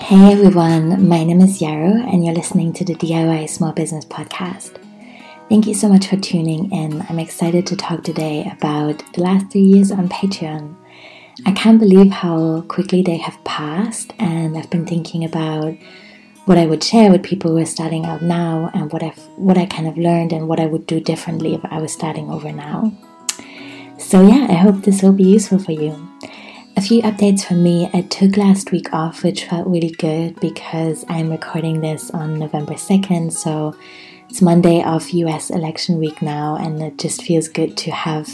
Hey everyone, my name is Yarrow, and you're listening to the DIY Small Business Podcast. Thank you so much for tuning in. I'm excited to talk today about the last three years on Patreon. I can't believe how quickly they have passed, and I've been thinking about what I would share with people who are starting out now, and what I've what I kind of learned, and what I would do differently if I was starting over now. So yeah, I hope this will be useful for you. A few updates from me. I took last week off, which felt really good because I'm recording this on November 2nd, so it's Monday of US election week now, and it just feels good to have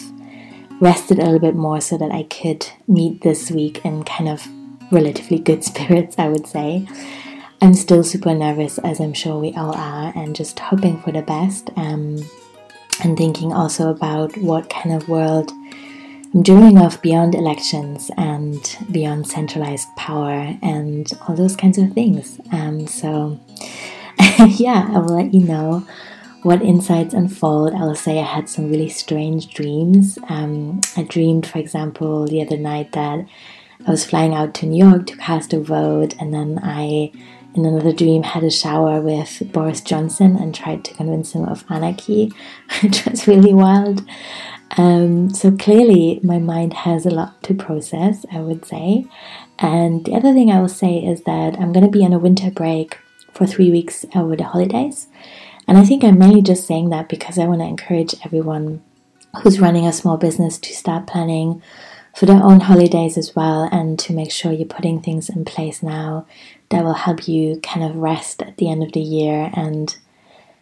rested a little bit more so that I could meet this week in kind of relatively good spirits, I would say. I'm still super nervous, as I'm sure we all are, and just hoping for the best. Um, and thinking also about what kind of world Dreaming of beyond elections and beyond centralized power and all those kinds of things. Um, so, yeah, I will let you know what insights unfold. I will say I had some really strange dreams. Um, I dreamed, for example, the other night that I was flying out to New York to cast a vote, and then I, in another dream, had a shower with Boris Johnson and tried to convince him of anarchy, which was really wild. Um, so clearly, my mind has a lot to process, I would say. And the other thing I will say is that I'm going to be on a winter break for three weeks over the holidays. And I think I'm mainly just saying that because I want to encourage everyone who's running a small business to start planning for their own holidays as well and to make sure you're putting things in place now that will help you kind of rest at the end of the year and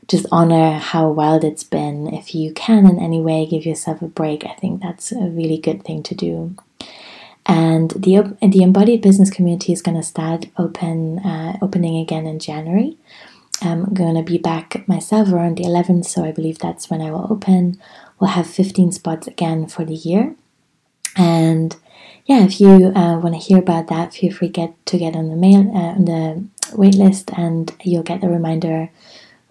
just honor how wild it's been. If you can in any way give yourself a break, I think that's a really good thing to do. And the the embodied business community is going to start open uh, opening again in January. I'm going to be back myself around the 11th, so I believe that's when I will open. We'll have 15 spots again for the year. And yeah, if you uh, want to hear about that, feel free get to get on the mail uh, on the wait list, and you'll get a reminder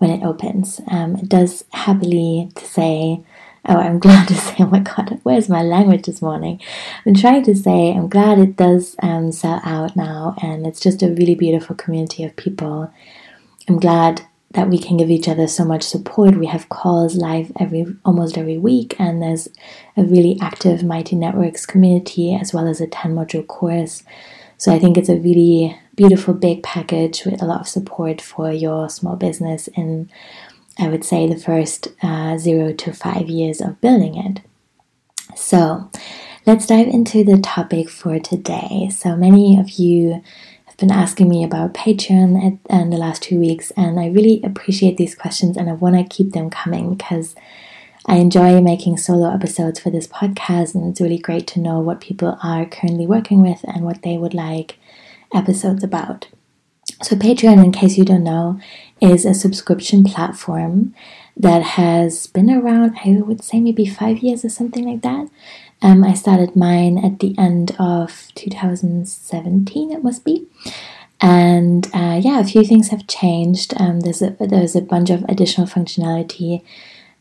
when it opens. Um, it does happily to say, oh, I'm glad to say, oh my god, where's my language this morning? I'm trying to say, I'm glad it does um, sell out now, and it's just a really beautiful community of people. I'm glad that we can give each other so much support. We have calls live every almost every week, and there's a really active Mighty Networks community as well as a 10 module course. So I think it's a really beautiful big package with a lot of support for your small business in, I would say, the first uh, zero to five years of building it. So, let's dive into the topic for today. So, many of you have been asking me about Patreon in the last two weeks, and I really appreciate these questions and I want to keep them coming because. I enjoy making solo episodes for this podcast, and it's really great to know what people are currently working with and what they would like episodes about. So, Patreon, in case you don't know, is a subscription platform that has been around, I would say, maybe five years or something like that. Um, I started mine at the end of 2017, it must be. And uh, yeah, a few things have changed. Um, there's a there's a bunch of additional functionality.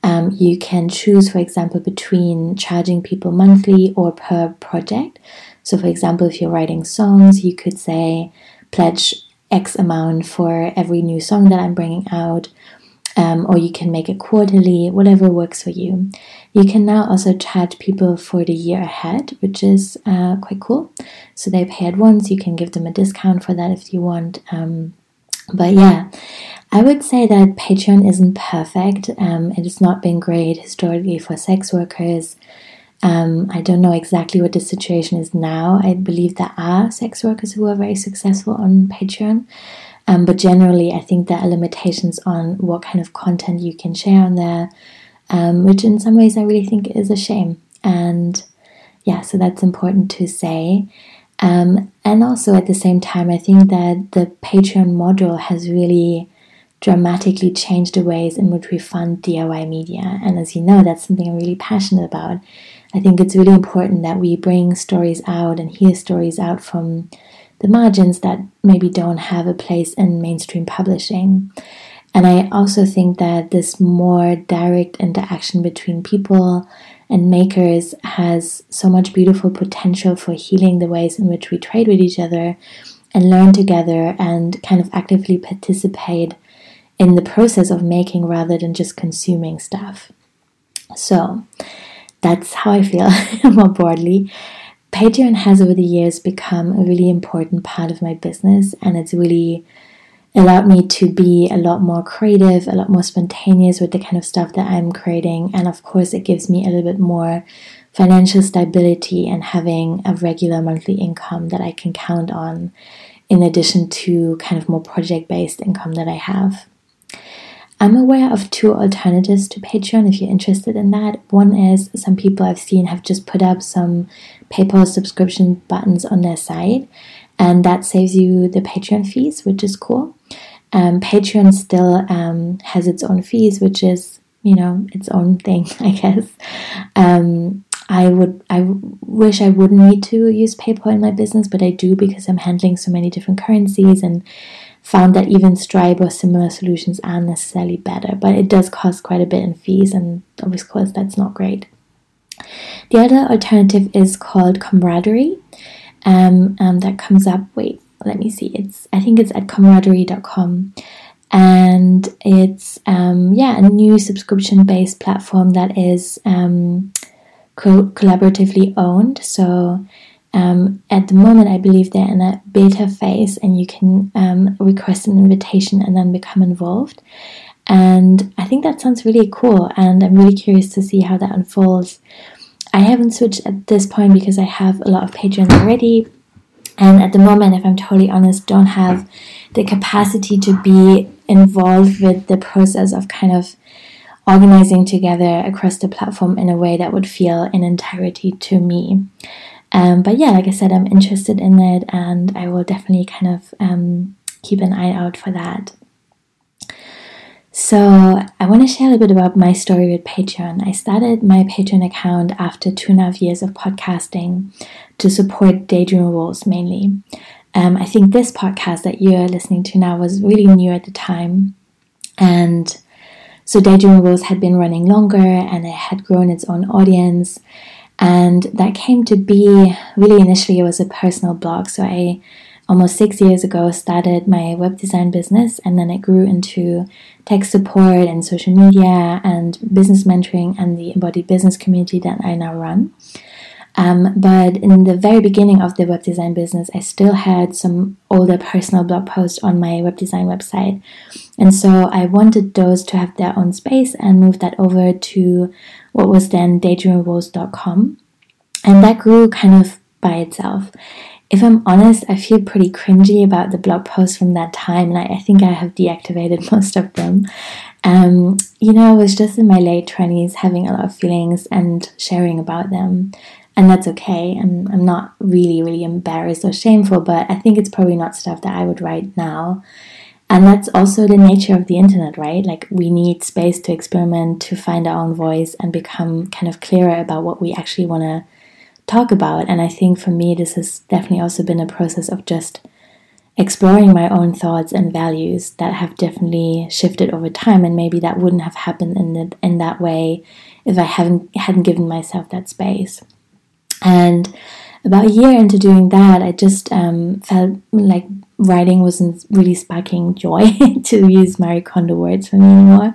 Um, you can choose, for example, between charging people monthly or per project. So, for example, if you're writing songs, you could say pledge X amount for every new song that I'm bringing out, um, or you can make it quarterly, whatever works for you. You can now also charge people for the year ahead, which is uh, quite cool. So they pay at once, you can give them a discount for that if you want. Um, but yeah, I would say that Patreon isn't perfect. Um, it has not been great historically for sex workers. Um, I don't know exactly what the situation is now. I believe there are sex workers who are very successful on Patreon. Um, but generally, I think there are limitations on what kind of content you can share on there, um, which in some ways I really think is a shame. And yeah, so that's important to say. Um, and also at the same time, I think that the Patreon model has really dramatically change the ways in which we fund DIY media. And as you know, that's something I'm really passionate about. I think it's really important that we bring stories out and hear stories out from the margins that maybe don't have a place in mainstream publishing. And I also think that this more direct interaction between people and makers has so much beautiful potential for healing the ways in which we trade with each other and learn together and kind of actively participate in the process of making rather than just consuming stuff. So that's how I feel more broadly. Patreon has over the years become a really important part of my business and it's really allowed me to be a lot more creative, a lot more spontaneous with the kind of stuff that I'm creating. And of course, it gives me a little bit more financial stability and having a regular monthly income that I can count on, in addition to kind of more project based income that I have. I'm aware of two alternatives to Patreon if you're interested in that. One is some people I've seen have just put up some PayPal subscription buttons on their site, and that saves you the Patreon fees, which is cool. Um, Patreon still um, has its own fees, which is you know its own thing, I guess. Um, I would I wish I wouldn't need to use PayPal in my business, but I do because I'm handling so many different currencies and found that even Stripe or similar solutions aren't necessarily better, but it does cost quite a bit in fees, and of course that's not great. The other alternative is called Comradery. Um, um, that comes up. Wait, let me see. It's I think it's at comradery.com and it's um, yeah a new subscription based platform that is um, co- collaboratively owned. So um, at the moment, I believe they're in a beta phase, and you can um, request an invitation and then become involved. And I think that sounds really cool, and I'm really curious to see how that unfolds. I haven't switched at this point because I have a lot of patrons already, and at the moment, if I'm totally honest, don't have the capacity to be involved with the process of kind of organizing together across the platform in a way that would feel in entirety to me. Um, but yeah, like I said, I'm interested in it and I will definitely kind of um, keep an eye out for that. So, I want to share a little bit about my story with Patreon. I started my Patreon account after two and a half years of podcasting to support Daydream Rules mainly. Um, I think this podcast that you're listening to now was really new at the time. And so Daydream Rules had been running longer and it had grown its own audience. And that came to be really initially, it was a personal blog. So I almost six years ago started my web design business and then it grew into tech support and social media and business mentoring and the embodied business community that I now run. Um, but in the very beginning of the web design business, I still had some older personal blog posts on my web design website. And so I wanted those to have their own space and moved that over to what was then daydreamrules.com. And that grew kind of by itself. If I'm honest, I feel pretty cringy about the blog posts from that time, and I, I think I have deactivated most of them. Um, you know, I was just in my late 20s having a lot of feelings and sharing about them and that's okay. I'm, I'm not really, really embarrassed or shameful, but I think it's probably not stuff that I would write now. And that's also the nature of the internet, right? Like, we need space to experiment, to find our own voice, and become kind of clearer about what we actually want to talk about. And I think for me, this has definitely also been a process of just exploring my own thoughts and values that have definitely shifted over time. And maybe that wouldn't have happened in, the, in that way if I haven't hadn't given myself that space. And about a year into doing that, I just um, felt like writing wasn't really sparking joy, to use Marie Kondo words for me anymore.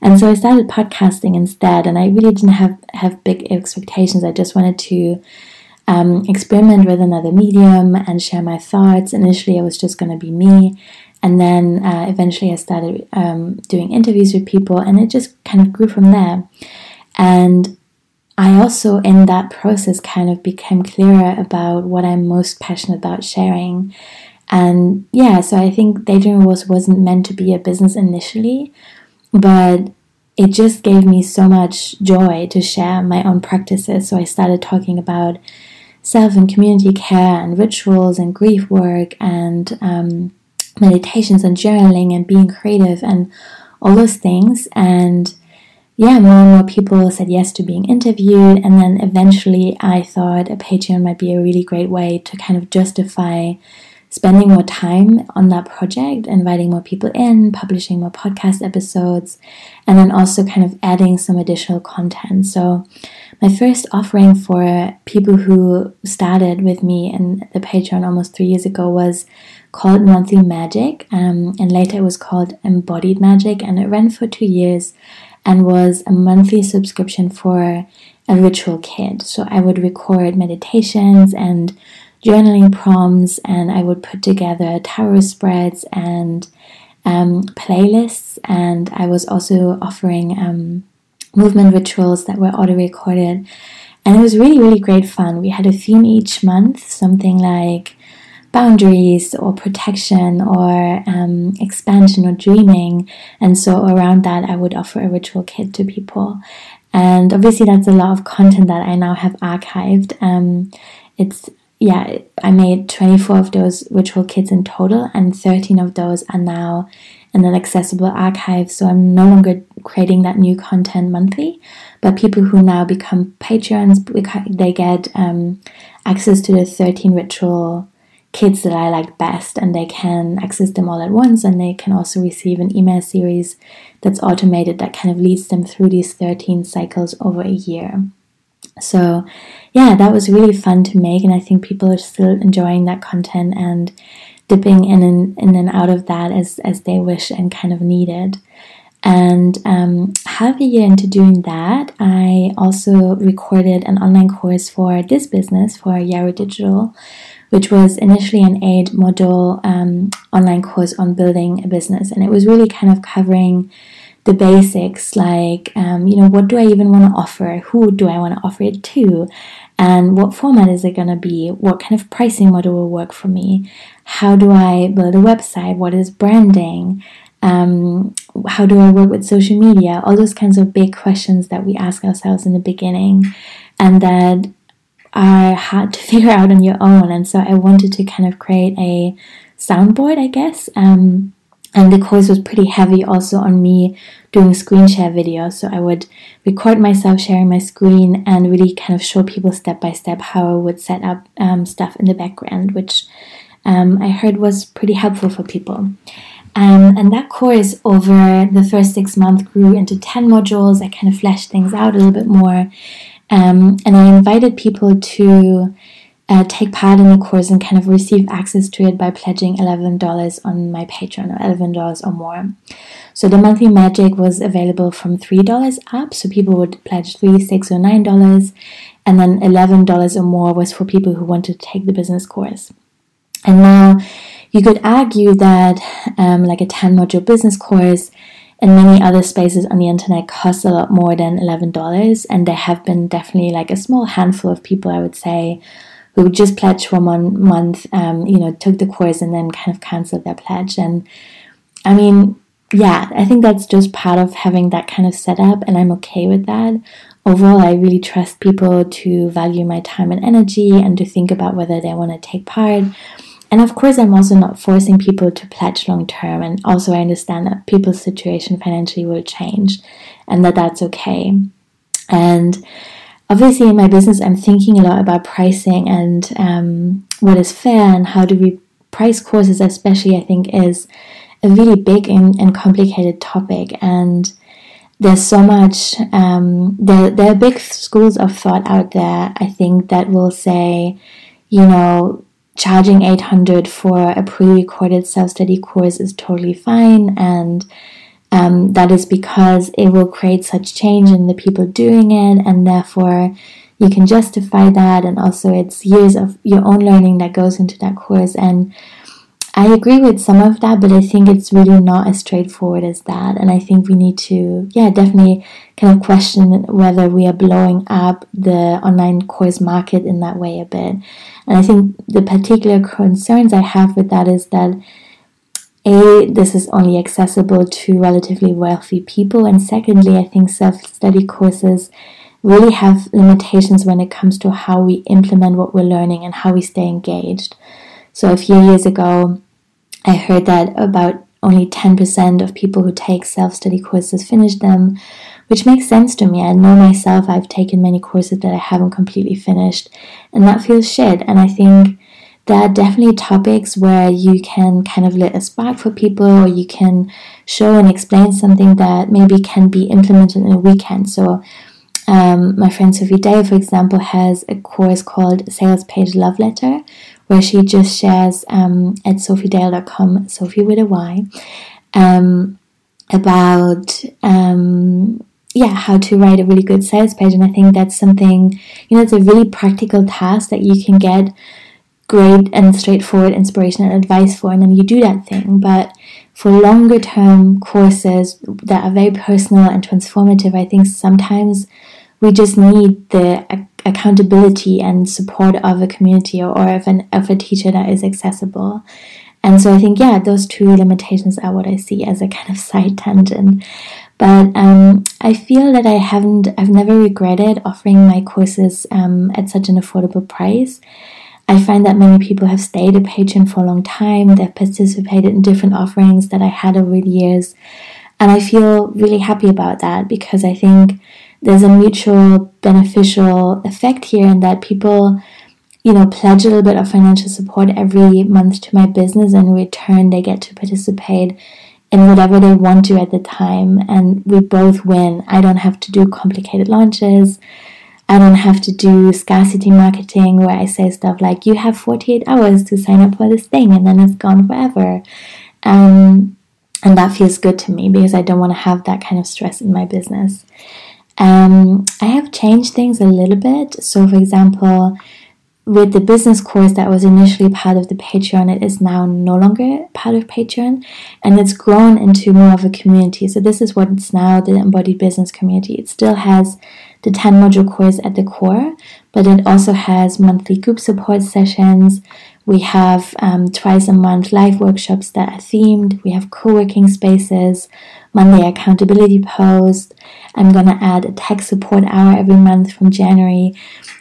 And so I started podcasting instead, and I really didn't have, have big expectations. I just wanted to um, experiment with another medium and share my thoughts. Initially, it was just going to be me. And then uh, eventually, I started um, doing interviews with people, and it just kind of grew from there. And I also, in that process, kind of became clearer about what I'm most passionate about sharing. And yeah, so I think Daydream was wasn't meant to be a business initially, but it just gave me so much joy to share my own practices. So I started talking about self and community care and rituals and grief work and um, meditations and journaling and being creative and all those things. And yeah, more and more people said yes to being interviewed. And then eventually I thought a Patreon might be a really great way to kind of justify spending more time on that project, inviting more people in, publishing more podcast episodes, and then also kind of adding some additional content. So, my first offering for people who started with me in the Patreon almost three years ago was called Monthly Magic, um, and later it was called Embodied Magic, and it ran for two years and was a monthly subscription for a ritual kit. So I would record meditations and journaling prompts, and I would put together tarot spreads and um, playlists. And I was also offering um, movement rituals that were auto recorded. And it was really, really great fun. We had a theme each month, something like boundaries or protection or um, expansion or dreaming. And so around that, I would offer a ritual kit to people. And obviously, that's a lot of content that I now have archived. Um, it's yeah, I made 24 of those ritual kits in total, and 13 of those are now in an accessible archive. So I'm no longer creating that new content monthly, but people who now become patrons, they get um, access to the 13 ritual kits that I like best, and they can access them all at once, and they can also receive an email series that's automated that kind of leads them through these 13 cycles over a year. So, yeah, that was really fun to make, and I think people are still enjoying that content and dipping in and in and out of that as as they wish and kind of needed. And um, half a year into doing that, I also recorded an online course for this business for Yarrow Digital, which was initially an eight module um, online course on building a business, and it was really kind of covering the basics like um, you know what do i even want to offer? Who do i want to offer it to? And what format is it going to be? What kind of pricing model will work for me? How do i build a website? What is branding? Um, how do i work with social media? All those kinds of big questions that we ask ourselves in the beginning and that are hard to figure out on your own. And so i wanted to kind of create a soundboard i guess um, and the course was pretty heavy also on me doing screen share videos. So I would record myself sharing my screen and really kind of show people step by step how I would set up um, stuff in the background, which um, I heard was pretty helpful for people. Um, and that course over the first six months grew into 10 modules. I kind of fleshed things out a little bit more. Um, and I invited people to uh, take part in the course and kind of receive access to it by pledging $11 on my Patreon or $11 or more. So the monthly magic was available from $3 up, so people would pledge 3 6 or $9, and then $11 or more was for people who wanted to take the business course. And now you could argue that um, like a 10 module business course and many other spaces on the internet cost a lot more than $11 and there have been definitely like a small handful of people i would say who just pledged for one month, um, you know, took the course and then kind of canceled their pledge. And I mean, yeah, I think that's just part of having that kind of setup, and I'm okay with that. Overall, I really trust people to value my time and energy and to think about whether they want to take part. And of course, I'm also not forcing people to pledge long term. And also, I understand that people's situation financially will change and that that's okay. And obviously in my business i'm thinking a lot about pricing and um, what is fair and how do we price courses especially i think is a really big and, and complicated topic. And there's so much um, there, there are big schools of thought out there i think that will say you know charging 800 for a pre-recorded self-study course is totally fine. And um, that is because it will create such change in the people doing it, and therefore you can justify that. And also, it's years of your own learning that goes into that course. And I agree with some of that, but I think it's really not as straightforward as that. And I think we need to, yeah, definitely kind of question whether we are blowing up the online course market in that way a bit. And I think the particular concerns I have with that is that a, this is only accessible to relatively wealthy people, and secondly, I think self study courses really have limitations when it comes to how we implement what we're learning and how we stay engaged. So, a few years ago, I heard that about only 10% of people who take self study courses finish them, which makes sense to me. I know myself, I've taken many courses that I haven't completely finished, and that feels shit. And I think there are definitely topics where you can kind of lit a spark for people or you can show and explain something that maybe can be implemented in a weekend. So um, my friend Sophy Dale, for example, has a course called Sales Page Love Letter, where she just shares um, at sophydale.com, Sophie with a Y, um, about um, yeah how to write a really good sales page. And I think that's something you know it's a really practical task that you can get great and straightforward inspiration and advice for, and then you do that thing. But for longer term courses that are very personal and transformative, I think sometimes we just need the accountability and support of a community or, of, an, of a teacher that is accessible. And so I think, yeah, those two limitations are what I see as a kind of side tangent. But um, I feel that I haven't, I've never regretted offering my courses um, at such an affordable price. I find that many people have stayed a patron for a long time, they've participated in different offerings that I had over the years. And I feel really happy about that because I think there's a mutual beneficial effect here in that people you know pledge a little bit of financial support every month to my business. And in return they get to participate in whatever they want to at the time. And we both win. I don't have to do complicated launches i don't have to do scarcity marketing where i say stuff like you have 48 hours to sign up for this thing and then it's gone forever um, and that feels good to me because i don't want to have that kind of stress in my business um, I have changed things a little bit. So, for example, with the business course that was initially part of the Patreon, it is now no longer part of Patreon and it's grown into more of a community. So, this is what it's now the embodied business community. It still has the 10 module course at the core, but it also has monthly group support sessions. We have um, twice a month live workshops that are themed. We have co working spaces, Monday accountability post. I'm going to add a tech support hour every month from January.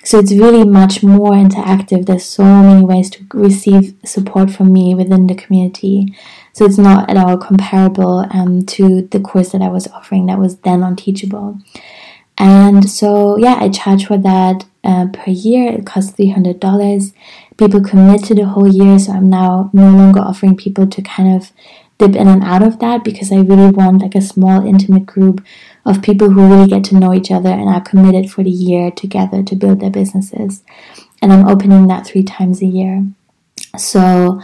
So it's really much more interactive. There's so many ways to receive support from me within the community. So it's not at all comparable um, to the course that I was offering that was then on Teachable. And so, yeah, I charge for that uh, per year. It costs $300. People commit to the whole year, so I'm now no longer offering people to kind of dip in and out of that because I really want like a small intimate group of people who really get to know each other and are committed for the year together to build their businesses. And I'm opening that three times a year. So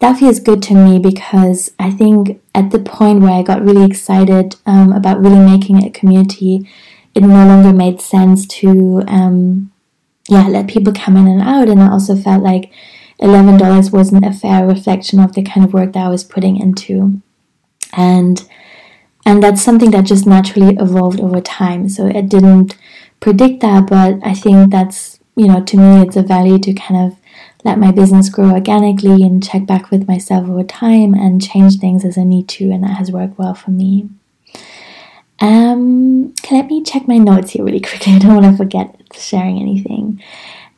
that feels good to me because I think at the point where I got really excited um, about really making a community, it no longer made sense to um, yeah let people come in and out, and I also felt like $11 wasn't a fair reflection of the kind of work that I was putting into. And and that's something that just naturally evolved over time. So it didn't predict that, but I think that's, you know, to me it's a value to kind of let my business grow organically and check back with myself over time and change things as I need to, and that has worked well for me. Um, let me check my notes here really quickly. I don't want to forget sharing anything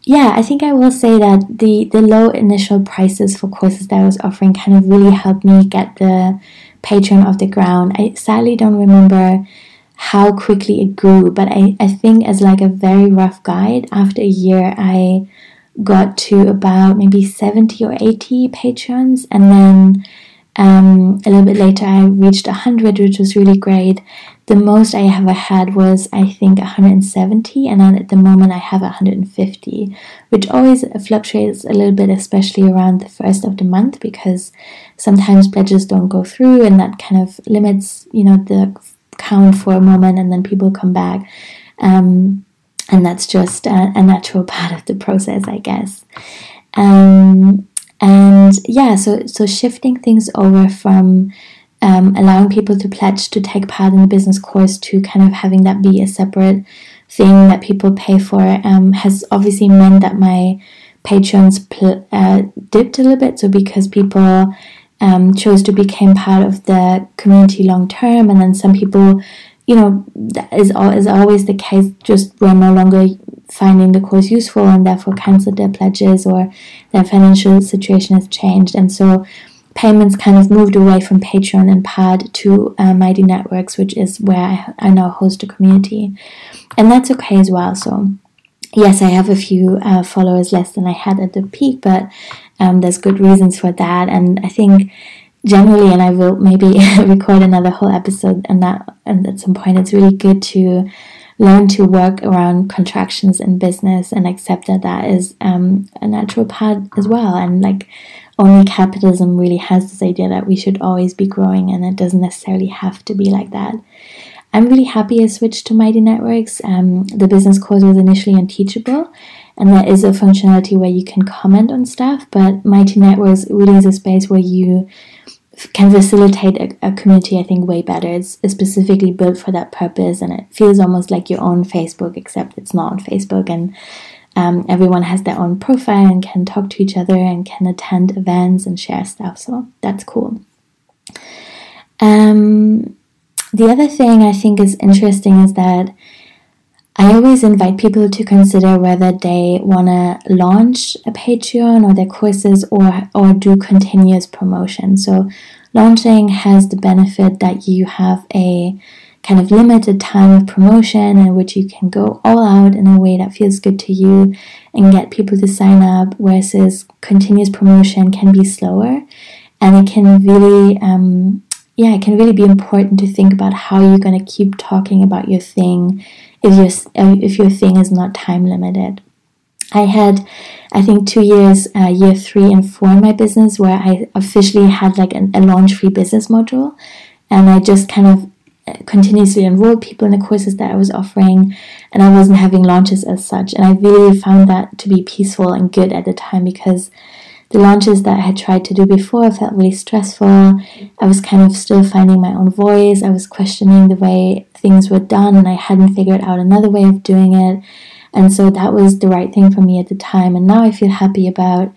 yeah, I think I will say that the the low initial prices for courses that I was offering kind of really helped me get the Patreon off the ground. I sadly don't remember how quickly it grew, but I, I think as like a very rough guide, after a year I got to about maybe 70 or 80 patrons and then um, a little bit later I reached 100 which was really great the most I ever had was, I think, 170, and then at the moment I have 150, which always fluctuates a little bit, especially around the first of the month, because sometimes pledges don't go through, and that kind of limits, you know, the count for a moment, and then people come back. Um, and that's just a, a, natural part of the process, I guess. Um, and yeah, so so shifting things over from um, allowing people to pledge to take part in the business course to kind of having that be a separate thing that people pay for um, has obviously meant that my patrons pl- uh, dipped a little bit. So because people um, chose to become part of the community long term, and then some people, you know, that is, is always the case, just were no longer finding the course useful and therefore cancelled their pledges or their financial situation has changed. And so payments kind of moved away from Patreon and Pad to uh, Mighty Networks, which is where I, I, now host a community. And that's okay as well. So, yes, I have a few uh, followers less than I had at the peak, but Um, there's good reasons for that, and I think generally, and I will maybe record another whole episode on that. And at some point, it's really good to learn to work around contractions in business and accept that that is um, a natural part as well. And like only capitalism really has this idea that we should always be growing, and it doesn't necessarily have to be like that. I'm really happy I switched to Mighty Networks. Um, the business course was initially on Teachable, and there is a functionality where you can comment on stuff, but Mighty Networks really is a space where you can facilitate a, a, community, I think, way better. It's specifically built for that purpose, and it feels almost like your own Facebook, except it's not on Facebook. And um, everyone has their own profile and can talk to each other and can attend events and share stuff. So that's cool. Um, the other thing I think is interesting is that I always invite people to consider whether they want to launch a Patreon or their courses or, or do continuous promotion. So, launching has the benefit that you have a kind of limited time of promotion in which you can go all out in a way that feels good to you and get people to sign up, versus continuous promotion can be slower and it can really um, yeah, it can really be important to think about how you're going to keep talking about your thing if your if your thing is not time limited. I had, I think, two years, uh, year three and four in my business, where I officially had like an, a launch free business module, and I just kind of uh, continuously enrolled people in the courses that I was offering, and I wasn't having launches as such. And I really found that to be peaceful and good at the time because the launches that I had tried to do before felt really stressful. I was kind of still finding my own voice. I was questioning the way things were done, and I hadn't figured out another way of doing it. And so that was the right thing for me at the time. And now I feel happy about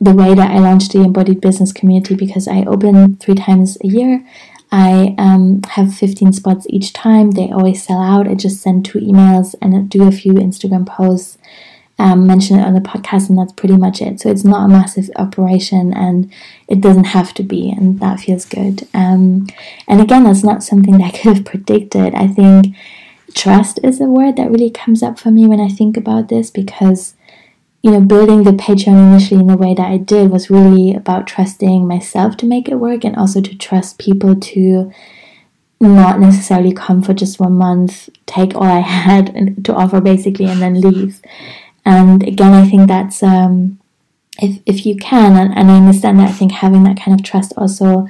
the way that I launched the embodied business community because I open three times a year. I um, have 15 spots each time. They always sell out. I just send two emails and do a few Instagram posts um, mention it on the podcast, and that's pretty much it. So it's not a massive operation, and it doesn't have to be, and that feels good. Um, and again, that's not something that I could have predicted. I think trust is a word that really comes up for me when I think about this because you know, building the Patreon initially in the way that I did was really about trusting myself to make it work and also to trust people to not necessarily come for just one month, take all I had to offer basically, and then leave. And again, I think that's um, if if you can, and, and I understand that. I think having that kind of trust also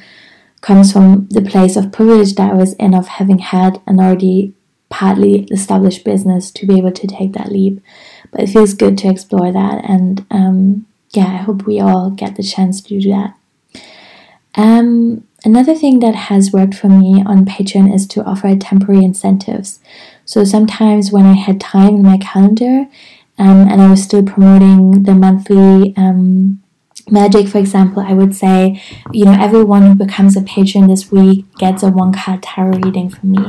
comes from the place of privilege that I was in of having had an already partly established business to be able to take that leap. But it feels good to explore that, and um, yeah, I hope we all get the chance to do that. Um, another thing that has worked for me on Patreon is to offer temporary incentives. So sometimes when I had time in my calendar, um, and I was still promoting the monthly um, magic, for example, I would say, you know, everyone who becomes a patron this week gets a one card tarot reading from me.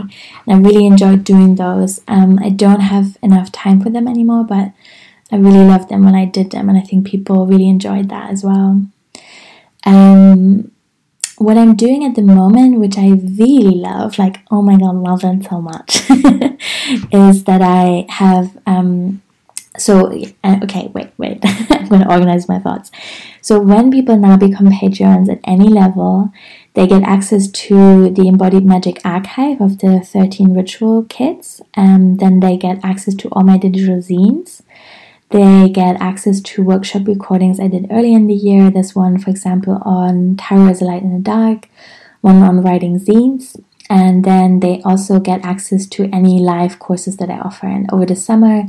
And I really enjoyed doing those. Um, I don't have enough time for them anymore, but I really loved them when I did them, and I think people really enjoyed that as well. Um, what I'm doing at the moment, which I really love, like oh my god, love it so much, is that I have um, so uh, okay wait wait. I'm going to organize my thoughts. So when people now become patrons at any level they get access to the embodied magic archive of the 13 ritual kits and then they get access to all my digital zines. They get access to workshop recordings i did early in the year. There's one for example on tarot as a light in the dark one on writing zines and then they also get access to any live courses that i offer. And over the summer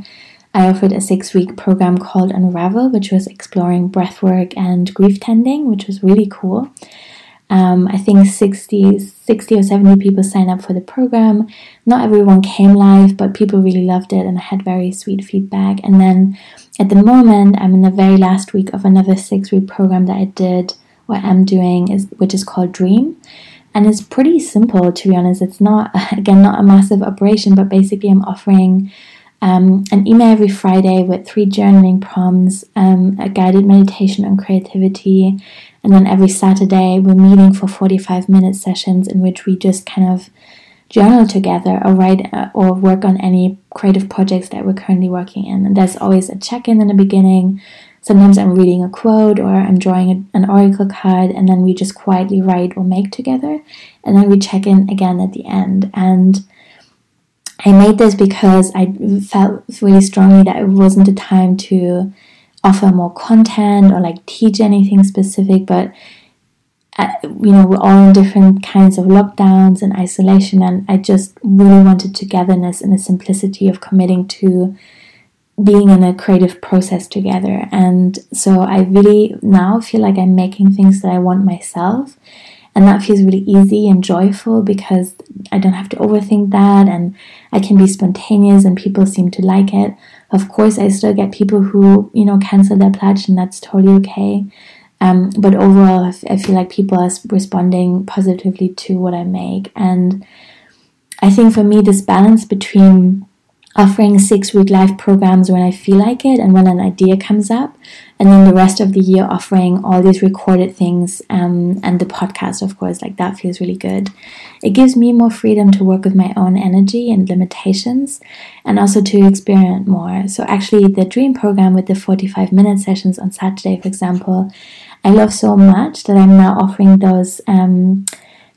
I offered a six week program called Unravel, which was exploring breathwork and grief tending, which was really cool. Um, I think 60, 60 or 70 people signed up for the program. Not everyone came live, but people really loved it and I had very sweet feedback. And then at the moment, I'm in the very last week of another six week program that I did, what I'm doing, is which is called Dream. And it's pretty simple, to be honest. It's not, again, not a massive operation, but basically, I'm offering um, an email every Friday with three journaling prompts, um, a guided meditation on creativity, and then every Saturday we're meeting for 45 minute sessions in which we just kind of journal together or write uh, or work on any creative projects that we're currently working in. And there's always a check in in the beginning sometimes I'm reading a quote or I'm drawing an oracle card, and then we just quietly write or make together, and then we check in again at the end. And I made this because I felt really strongly that it wasn't the time to offer more content or like teach anything specific, but uh, you know, we're all in different kinds of lockdowns and isolation, and I just really wanted togetherness and the simplicity of committing to being in a creative process together. And so I really now feel like I'm making things that I want myself. And that feels really easy and joyful because I don't have to overthink that and I can be spontaneous and people seem to like it. Of course, I still get people who, you know, cancel their pledge and that's totally okay. Um, but overall, I feel like people are responding positively to what I make. And I think for me, this balance between offering six week live programs when I feel like it and when an idea comes up, and then the rest of the year offering all these recorded things um, and the podcast, of course, like that feels really good. It gives me more freedom to work with my own energy and limitations and also to experiment more. So, actually, the dream program with the 45 minute sessions on Saturday, for example, I love so much that I'm now offering those. Um,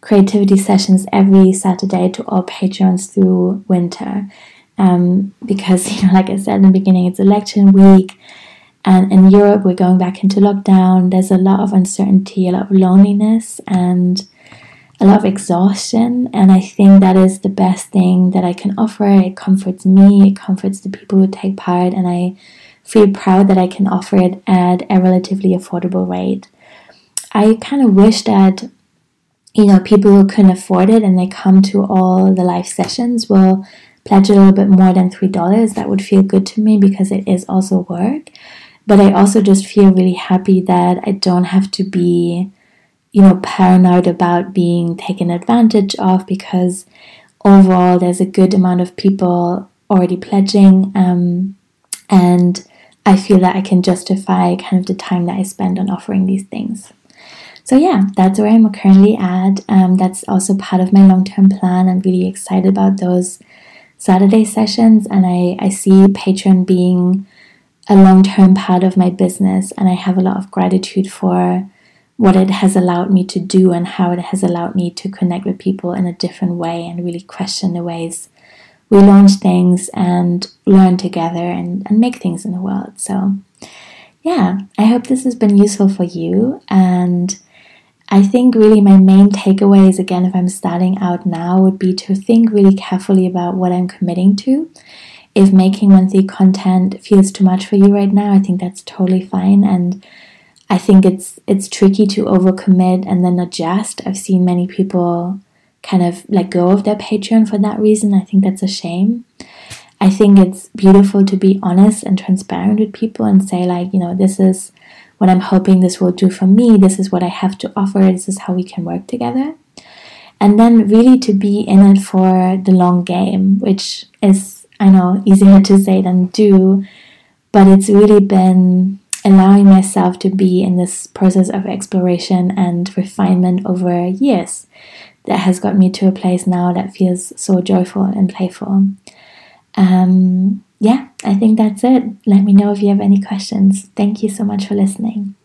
creativity sessions every Saturday to all patrons through winter um, because you know, like I said in the beginning, it's election week, and in Europe we're going back into lockdown. There's a lot of uncertainty, a lot of loneliness, and a lot of exhaustion. And I think that is the best thing that I can offer. It comforts me, it comforts the people who take part, and I feel proud that I can offer it at a relatively affordable rate. I kind of wish that you know people who can afford it and they come to all the live sessions will pledge a little bit more than $3, that would feel good to me because it is also work. But I also just feel really happy that I don't have to be, you know, paranoid about being taken advantage of because overall there's a good amount of people already pledging. Um, and I feel that I can justify kind of the time that I spend on offering these things. So yeah, that's where I'm currently at. Um, that's also part of my long-term plan. I'm really excited about those Saturday sessions, and I, I see Patreon being a long term part of my business, and I have a lot of gratitude for what it has allowed me to do and how it has allowed me to connect with people in a different way and really question the ways we launch things and learn together and, and make things in the world. So, yeah, I hope this has been useful for you. And I think really my main takeaways, again, if I'm starting out now, would be to think really carefully about what I'm committing to. If making monthly content feels too much for you right now, I think that's totally fine. And I think it's it's tricky to overcommit and then adjust. I've seen many people kind of let go of their Patreon for that reason. I think that's a shame. I think it's beautiful to be honest and transparent with people and say like, you know, this is what I'm hoping this will do for me. This is what I have to offer. This is how we can work together. And then really to be in it for the long game, which is, I know, easier to say than do, but it's really been allowing myself to be in this process of exploration and refinement over years that has got me to a place now that feels so joyful and playful. Um, yeah, I think that's it. Let me know if you have any questions. Thank you so much for listening.